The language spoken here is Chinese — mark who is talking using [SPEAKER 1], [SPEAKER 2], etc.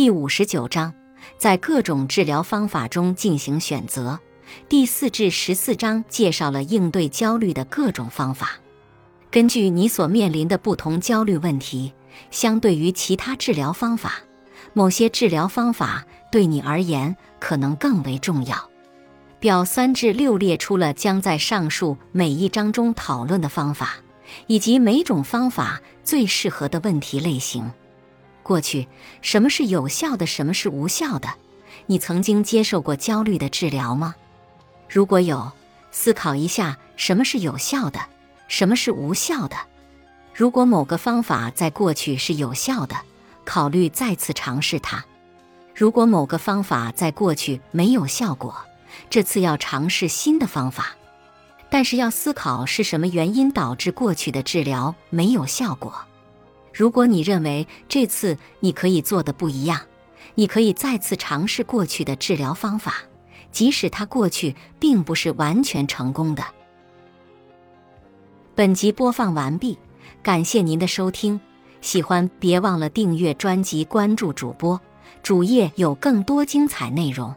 [SPEAKER 1] 第五十九章，在各种治疗方法中进行选择。第四至十四章介绍了应对焦虑的各种方法。根据你所面临的不同焦虑问题，相对于其他治疗方法，某些治疗方法对你而言可能更为重要。表三至六列出了将在上述每一章中讨论的方法，以及每种方法最适合的问题类型。过去，什么是有效的，什么是无效的？你曾经接受过焦虑的治疗吗？如果有，思考一下什么是有效的，什么是无效的。如果某个方法在过去是有效的，考虑再次尝试它；如果某个方法在过去没有效果，这次要尝试新的方法，但是要思考是什么原因导致过去的治疗没有效果。如果你认为这次你可以做的不一样，你可以再次尝试过去的治疗方法，即使它过去并不是完全成功的。本集播放完毕，感谢您的收听，喜欢别忘了订阅专辑、关注主播，主页有更多精彩内容。